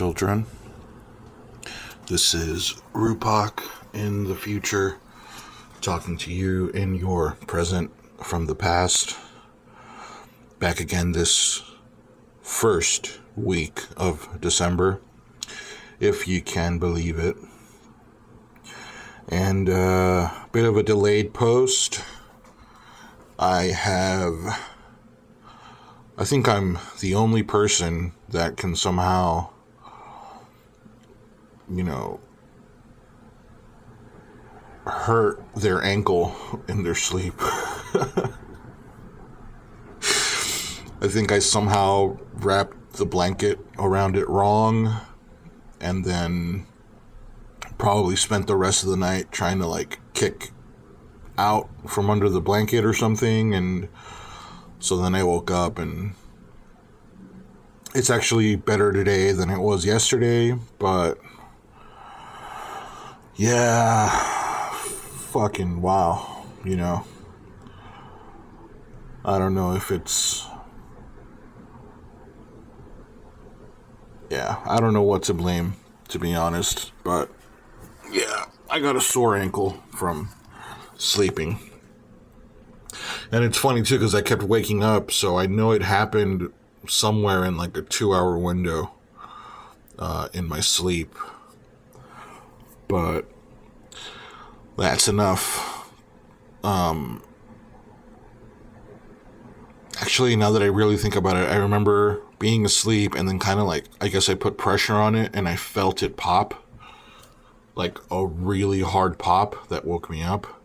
Children. This is Rupak in the future, talking to you in your present from the past. Back again this first week of December, if you can believe it. And a uh, bit of a delayed post. I have. I think I'm the only person that can somehow, you know, hurt their ankle in their sleep. I think I somehow wrapped the blanket around it wrong and then probably spent the rest of the night trying to like kick out from under the blanket or something and so then I woke up and it's actually better today than it was yesterday, but yeah, fucking wow, you know. I don't know if it's. Yeah, I don't know what to blame, to be honest, but yeah, I got a sore ankle from sleeping. And it's funny too because I kept waking up, so I know it happened somewhere in like a two hour window uh, in my sleep. But that's enough. Um, actually, now that I really think about it, I remember being asleep and then kind of like, I guess I put pressure on it and I felt it pop. Like a really hard pop that woke me up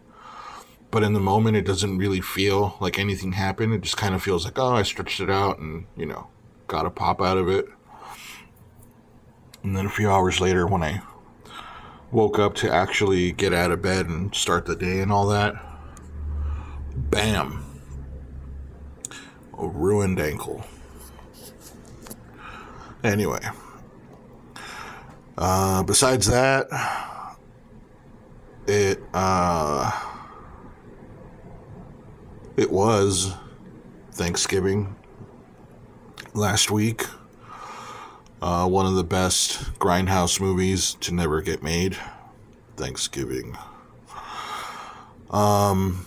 but in the moment it doesn't really feel like anything happened it just kind of feels like oh i stretched it out and you know got a pop out of it and then a few hours later when i woke up to actually get out of bed and start the day and all that bam a ruined ankle anyway uh, besides that it uh it was Thanksgiving last week. Uh, one of the best grindhouse movies to never get made. Thanksgiving. Um,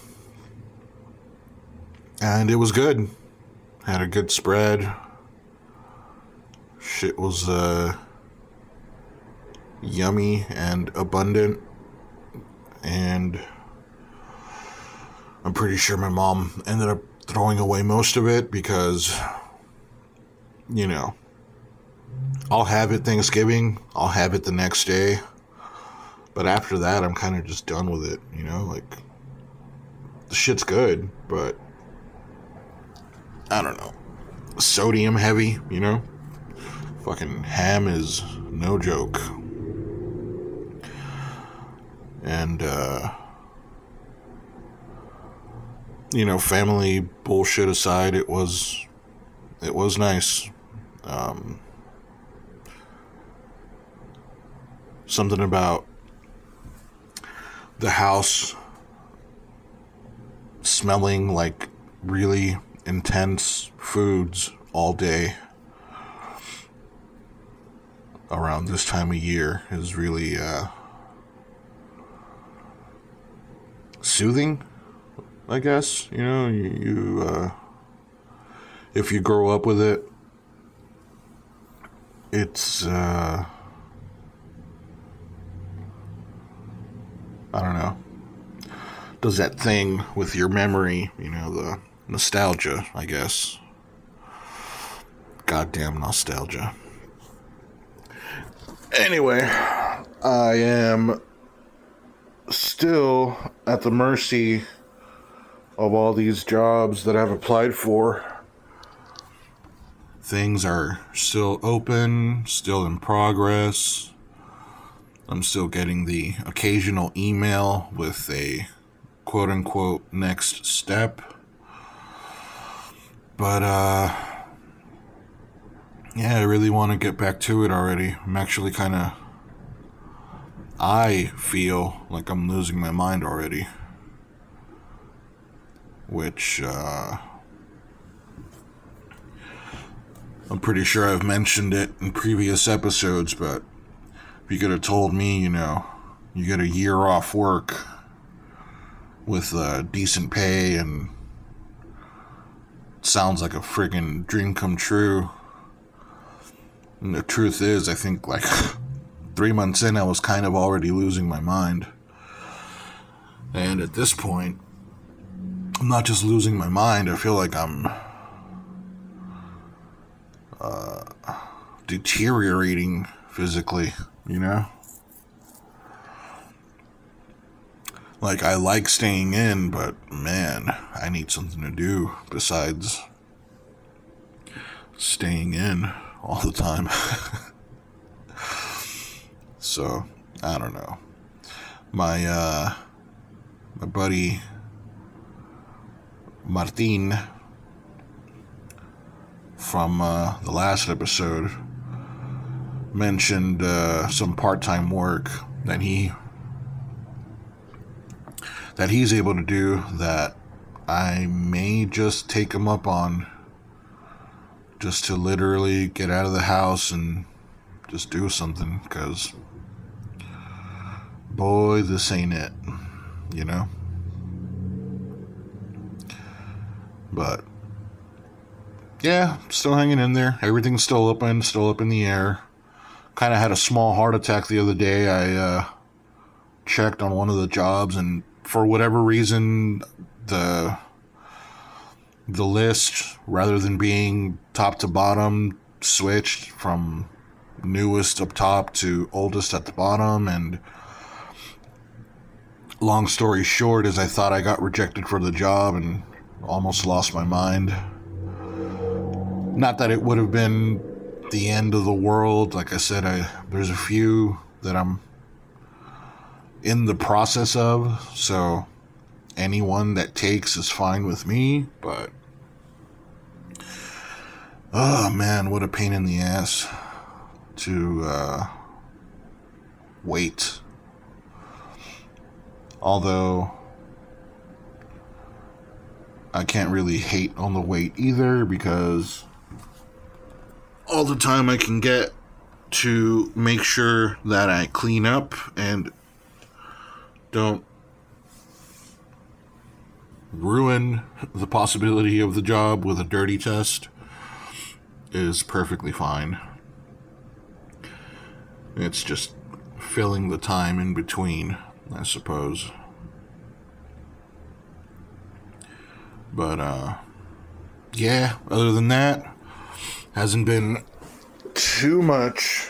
and it was good. Had a good spread. Shit was uh, yummy and abundant. And I'm pretty sure my mom ended up throwing away most of it because, you know, I'll have it Thanksgiving, I'll have it the next day. But after that, I'm kind of just done with it, you know? Like, the shit's good, but I don't know. Sodium heavy, you know? Fucking ham is no joke. And, uh, you know, family bullshit aside, it was it was nice. Um, something about the house smelling like really intense foods all day around this time of year is really uh, soothing I guess. You know you, you uh, if you grow up with it, it's uh, I don't know does that thing with your memory, you know, the nostalgia, I guess. Goddamn nostalgia. Anyway, I am still at the mercy of all these jobs that I've applied for. Things are still open, still in progress. I'm still getting the occasional email with a quote unquote next step. But, uh, yeah, I really want to get back to it already. I'm actually kind of. I feel like I'm losing my mind already which uh, I'm pretty sure I've mentioned it in previous episodes, but you could have told me, you know, you get a year off work with uh, decent pay and sounds like a friggin' dream come true. And the truth is, I think like three months in, I was kind of already losing my mind. And at this point, I'm not just losing my mind, I feel like I'm uh, deteriorating physically, you know? Like, I like staying in, but man, I need something to do besides staying in all the time. so, I don't know. My, uh, my buddy Martin from uh, the last episode mentioned uh, some part-time work that he that he's able to do that I may just take him up on just to literally get out of the house and just do something because boy this ain't it you know? But yeah still hanging in there. Everything's still open still up in the air kind of had a small heart attack the other day i uh, checked on one of the jobs and for whatever reason, the the list rather than being top to bottom switched from newest up top to oldest at the bottom and long story short is I thought I got rejected for the job and almost lost my mind. Not that it would have been the end of the world. Like I said, I there's a few that I'm in the process of. So anyone that takes is fine with me, but oh man, what a pain in the ass to uh, wait. Although I can't really hate on the wait either because all the time I can get to make sure that I clean up and don't ruin the possibility of the job with a dirty test is perfectly fine. It's just filling the time in between, I suppose. But, uh, yeah, other than that, hasn't been too much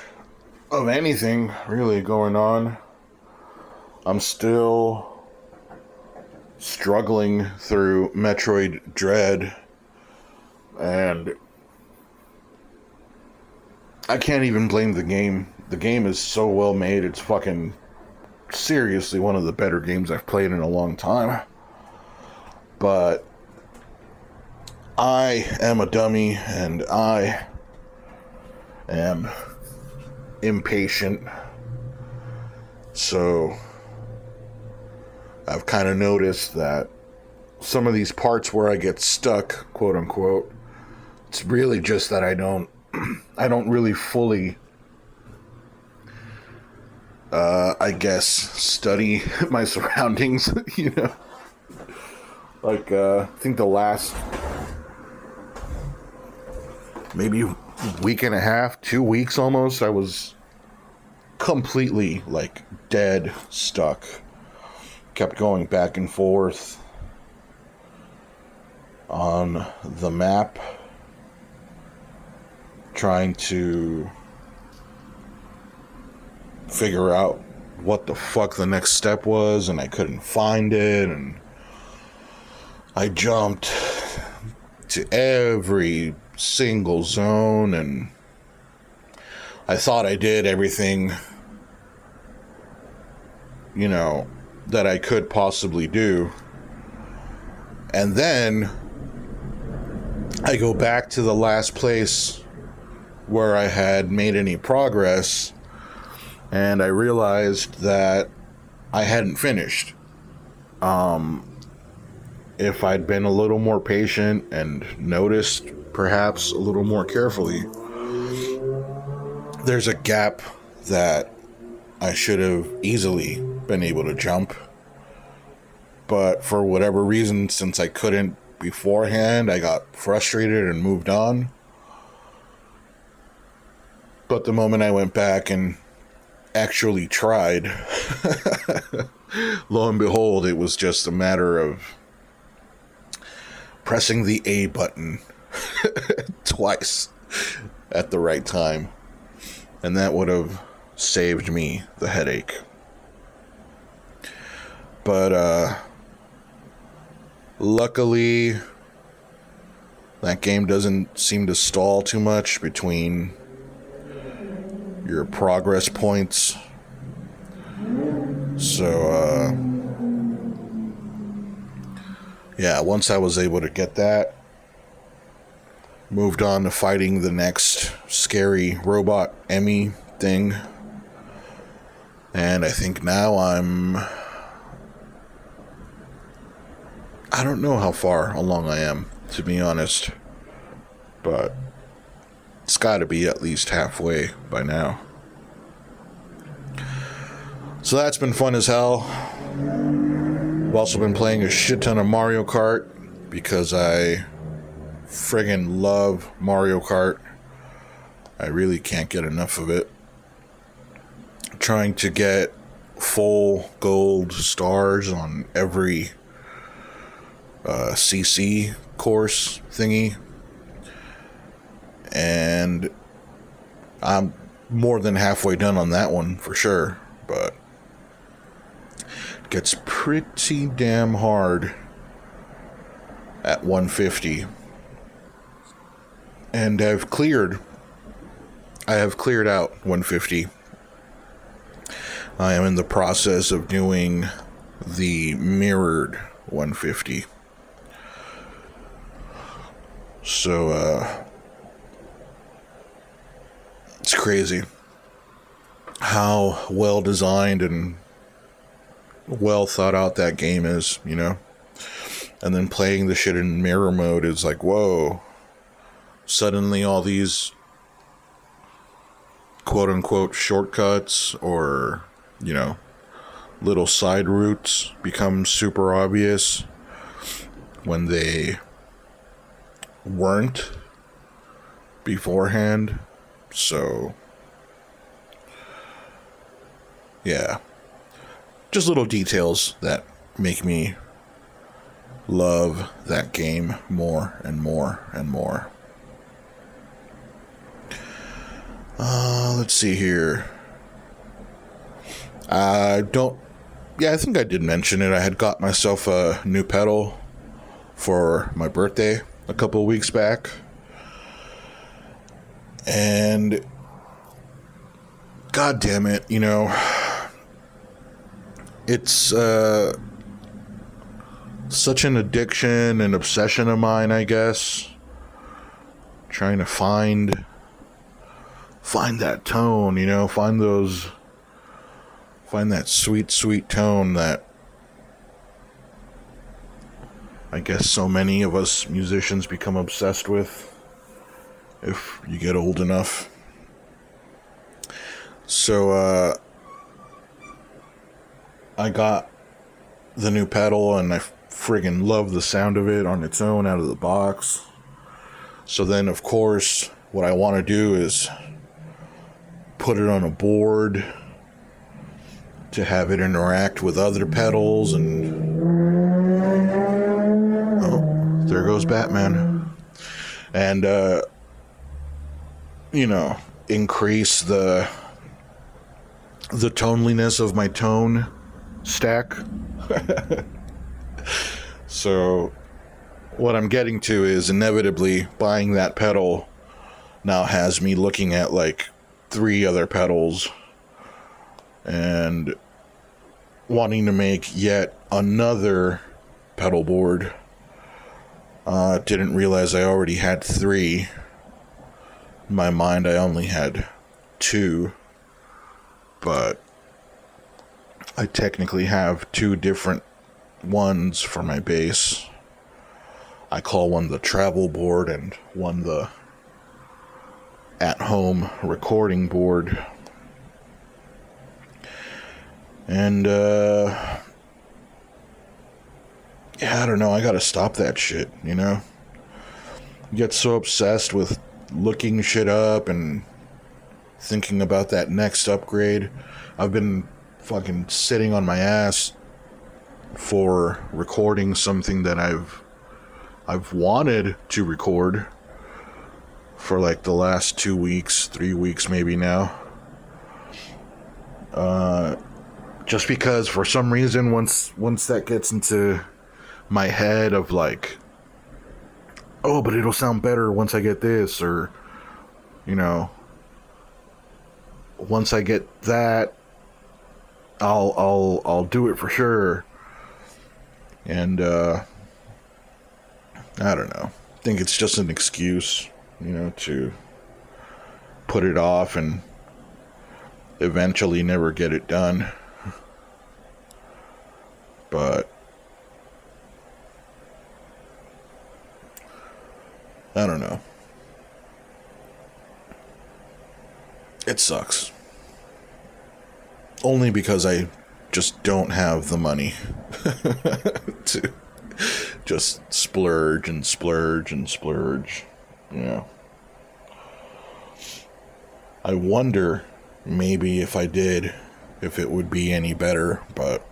of anything really going on. I'm still struggling through Metroid Dread, and I can't even blame the game. The game is so well made, it's fucking seriously one of the better games I've played in a long time. But I am a dummy and I am impatient. So I've kind of noticed that some of these parts where I get stuck, quote unquote, it's really just that I don't I don't really fully uh, I guess study my surroundings, you know. Like uh, I think the last maybe week and a half, 2 weeks almost, I was completely like dead stuck. Kept going back and forth on the map, trying to figure out what the fuck the next step was, and I couldn't find it, and I jumped to every single zone, and I thought I did everything, you know, that I could possibly do. And then I go back to the last place where I had made any progress, and I realized that I hadn't finished. Um, if I'd been a little more patient and noticed perhaps a little more carefully. There's a gap that I should have easily been able to jump. But for whatever reason, since I couldn't beforehand, I got frustrated and moved on. But the moment I went back and actually tried, lo and behold, it was just a matter of pressing the A button twice at the right time. And that would have saved me the headache. But uh luckily that game doesn't seem to stall too much between your progress points. So uh yeah, once I was able to get that, moved on to fighting the next scary robot EMMI thing. And I think now I'm. I don't know how far along I am, to be honest. But it's got to be at least halfway by now. So that's been fun as hell. I've also been playing a shit ton of Mario Kart because I friggin' love Mario Kart. I really can't get enough of it. Trying to get full gold stars on every uh, CC course thingy. And I'm more than halfway done on that one for sure, but it gets pretty damn hard at 150. And I've cleared I have cleared out 150. I am in the process of doing the mirrored 150. So uh it's crazy how well designed and well thought out that game is, you know? And then playing the shit in mirror mode is like, whoa. Suddenly, all these quote unquote shortcuts or, you know, little side routes become super obvious when they weren't beforehand. So, yeah just little details that make me love that game more and more and more. Uh, let's see here. I don't. Yeah, I think I did mention it. I had got myself a new pedal for my birthday a couple weeks back. And. God damn it, you know it's uh, such an addiction and obsession of mine, I guess. Trying to find find that tone, you know, find those find that sweet sweet tone that I guess so many of us musicians become obsessed with if you get old enough. So uh I got the new pedal and I friggin' love the sound of it on its own out of the box. So then, of course, what I want to do is put it on a board to have it interact with other pedals and oh there goes batman and uh you know increase the the toneliness of my tone stack. so, what I'm getting to is inevitably buying that pedal now has me looking at like three other pedals and wanting to make yet another pedal board. Uh, didn't realize I already had three. In my mind, I only had two. But I technically have two different ones for my bass. I call one the travel board and one the at home recording board. And, uh, yeah, I don't know. I gotta stop that shit, you know? get so obsessed with looking shit up and thinking about that next upgrade. I've been fucking sitting on my ass for recording something that I've I've wanted to record for like the last 2 weeks, 3 weeks maybe now. Uh just because for some reason once once that gets into my head of like oh, but it'll sound better once I get this, or, you know, once I get that, I'll, I'll, I'll do it for sure. And, uh, I don't know. I think it's just an excuse, you know, to put it off and eventually never get it done. But I don't know. It sucks. Only because I just don't have the money to just splurge and splurge and splurge. Know. I wonder maybe if I did, if it would be any better, but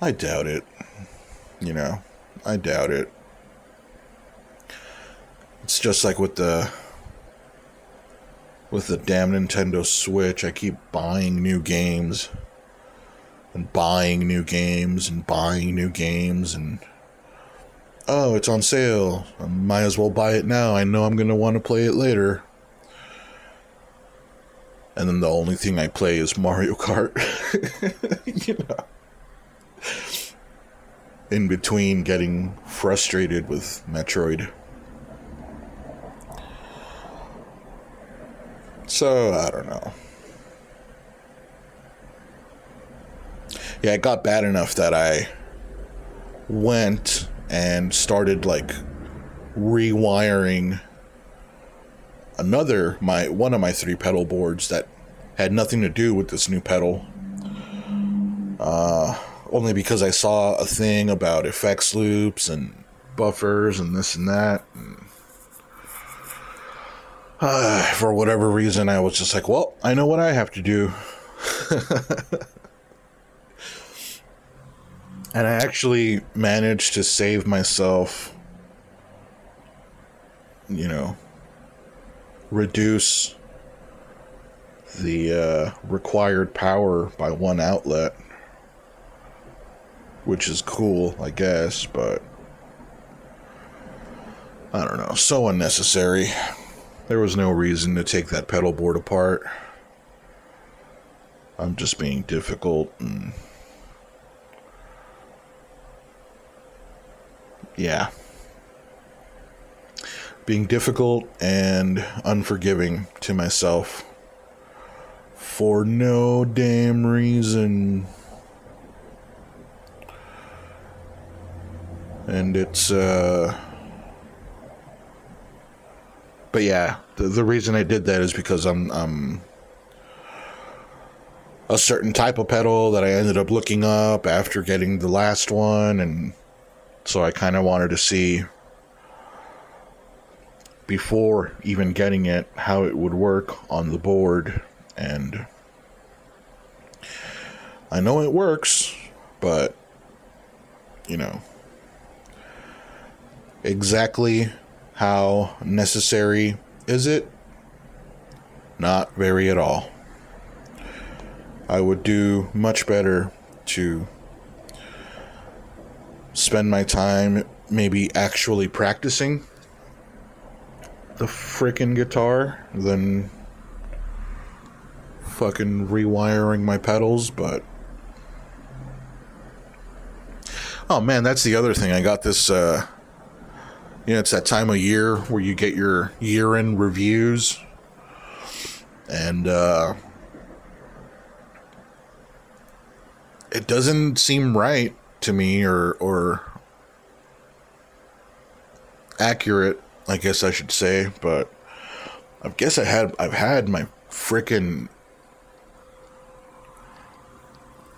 I doubt it. You know, I doubt it. It's just like with the with the damn Nintendo Switch, I keep buying new games and buying new games and buying new games and oh, it's on sale. I might as well buy it now. I know I'm going to want to play it later. And then the only thing I play is Mario Kart. you know. In between getting frustrated with Metroid. So, I don't know. Yeah, it got bad enough that I went and started like rewiring another my one of my three pedal boards that had nothing to do with this new pedal. Uh, only because I saw a thing about effects loops and buffers and this and that. And uh, for whatever reason, I was just like, well, I know what I have to do. and I actually managed to save myself, you know, reduce the uh, required power by one outlet, which is cool, I guess, but I don't know, so unnecessary. There was no reason to take that pedal board apart. I'm just being difficult and. Yeah. Being difficult and unforgiving to myself for no damn reason. And it's, uh but yeah, the, the reason I did that is because I'm I'm a certain type of pedal that I ended up looking up after getting the last one, and so I kind of wanted to see before even getting it how it would work on the board, and I know it works, but you know exactly how necessary is it? Not very at all. I would do much better to spend my time maybe actually practicing the freaking guitar than fucking rewiring my pedals, but Oh man, that's the other thing. I got this uh you know, it's that time of year where you get your year end reviews. And uh, it doesn't seem right to me or or accurate, I guess I should say, but I guess I had I've had my freaking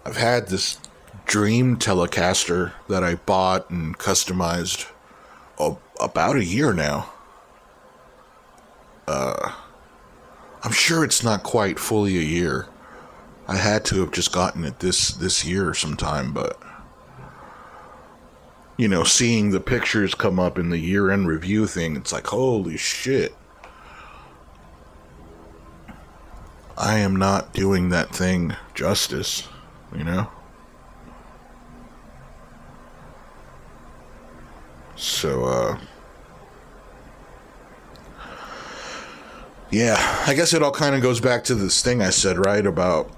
I've had this dream Telecaster that I bought and customized about a year now. Uh I'm sure it's not quite fully a year. I had to have just gotten it this this year sometime, but you know, seeing the pictures come up in the year end review thing, it's like, holy shit. I am not doing that thing justice, you know? So, uh, yeah, I guess it all kind of goes back to this thing I said, right? About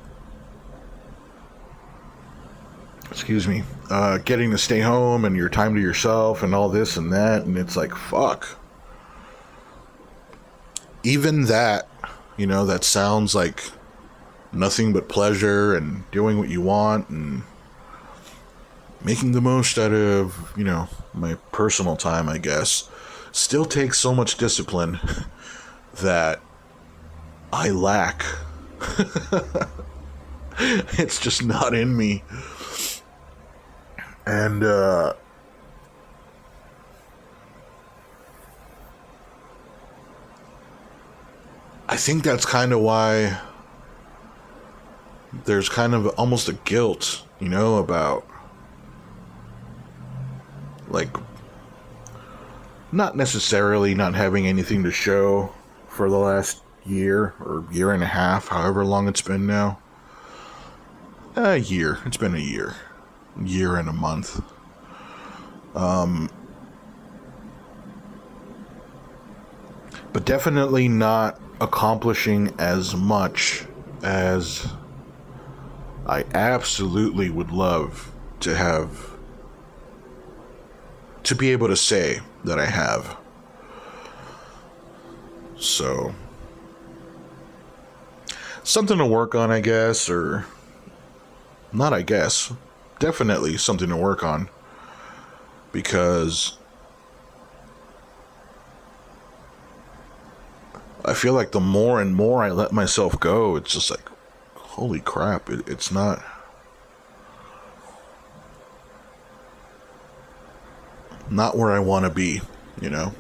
excuse me, uh, getting to stay home and your time to yourself and all this and that. And it's like, fuck. Even that, you know, that sounds like nothing but pleasure and doing what you want and making the most out of, you know, my personal time, I guess, still takes so much discipline that I lack. it's just not in me and uh, I think that's kind of why there's kind of almost a guilt, you know, about like not necessarily not having anything to show for the last year or year and a half, however long it's been now. A year. It's been a year year and a month. Um, but definitely not accomplishing as much as I absolutely would love to have to be able to say that I have. So something to work on, I guess, or not, I guess definitely something to work on because I feel like the more and more I let myself go, it's just like, holy crap, it, it's not. Not where I want to be, you know?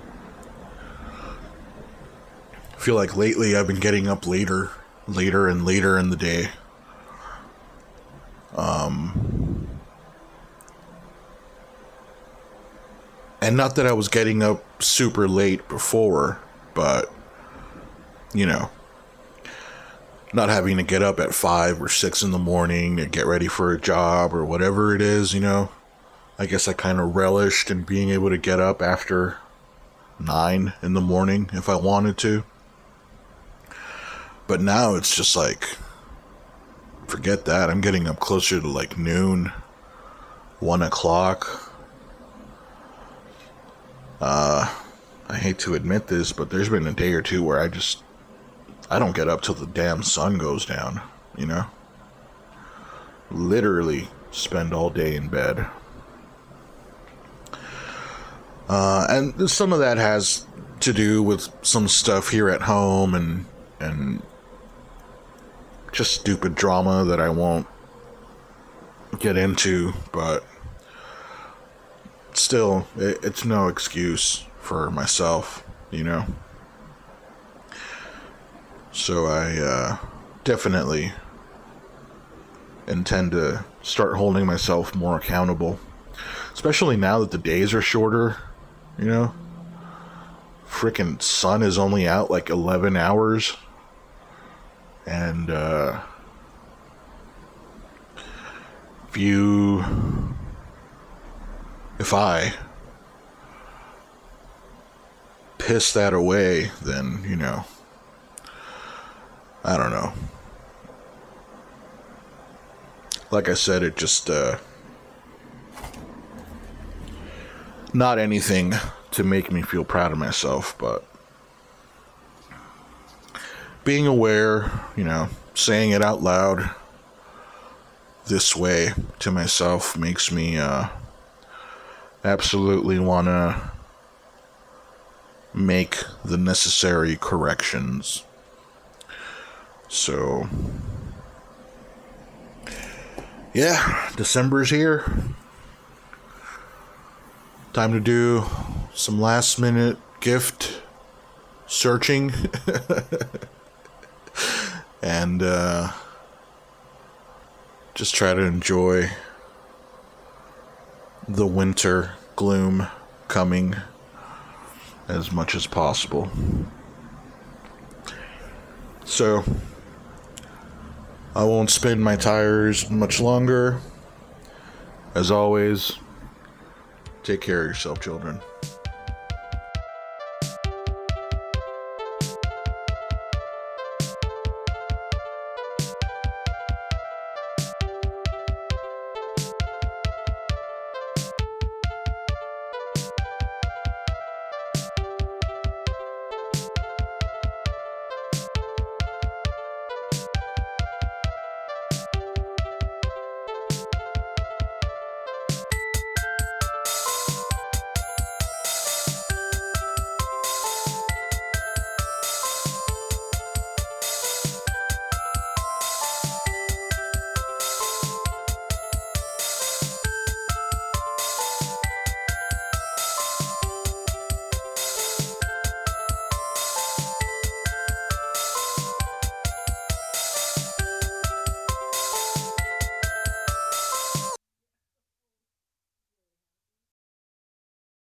I feel like lately I've been getting up later, later and later in the day. Um, and not that I was getting up super late before, but you know, not having to get up at five or six in the morning to get ready for a job or whatever it is, you know. I guess I kind of relished in being able to get up after nine in the morning if I wanted to. But now it's just like, forget that. I'm getting up closer to like noon, one o'clock uh, I hate to admit this, but there's been a day or two where I just I don't get up till the damn sun goes down, you know? Literally spend all day in bed. Uh, and some of that has to do with some stuff here at home and and just stupid drama that I won't get into, but still, it, it's no excuse for myself, you know? So I uh, definitely intend to start holding myself more accountable, especially now that the days are shorter, you know? Freaking sun is only out like 11 hours. And, uh, if you if I piss that away, then, you know, I don't know. Like I said, it just, uh, not anything to make me feel proud of myself, but being aware, you know, saying it out loud this way to myself makes me, uh, absolutely want to make the necessary corrections. So, yeah, December's here. Time to do some last minute gift searching. and uh, just try to enjoy the winter gloom coming as much as possible. So, I won't spin my tires much longer. As always, take care of yourself, children.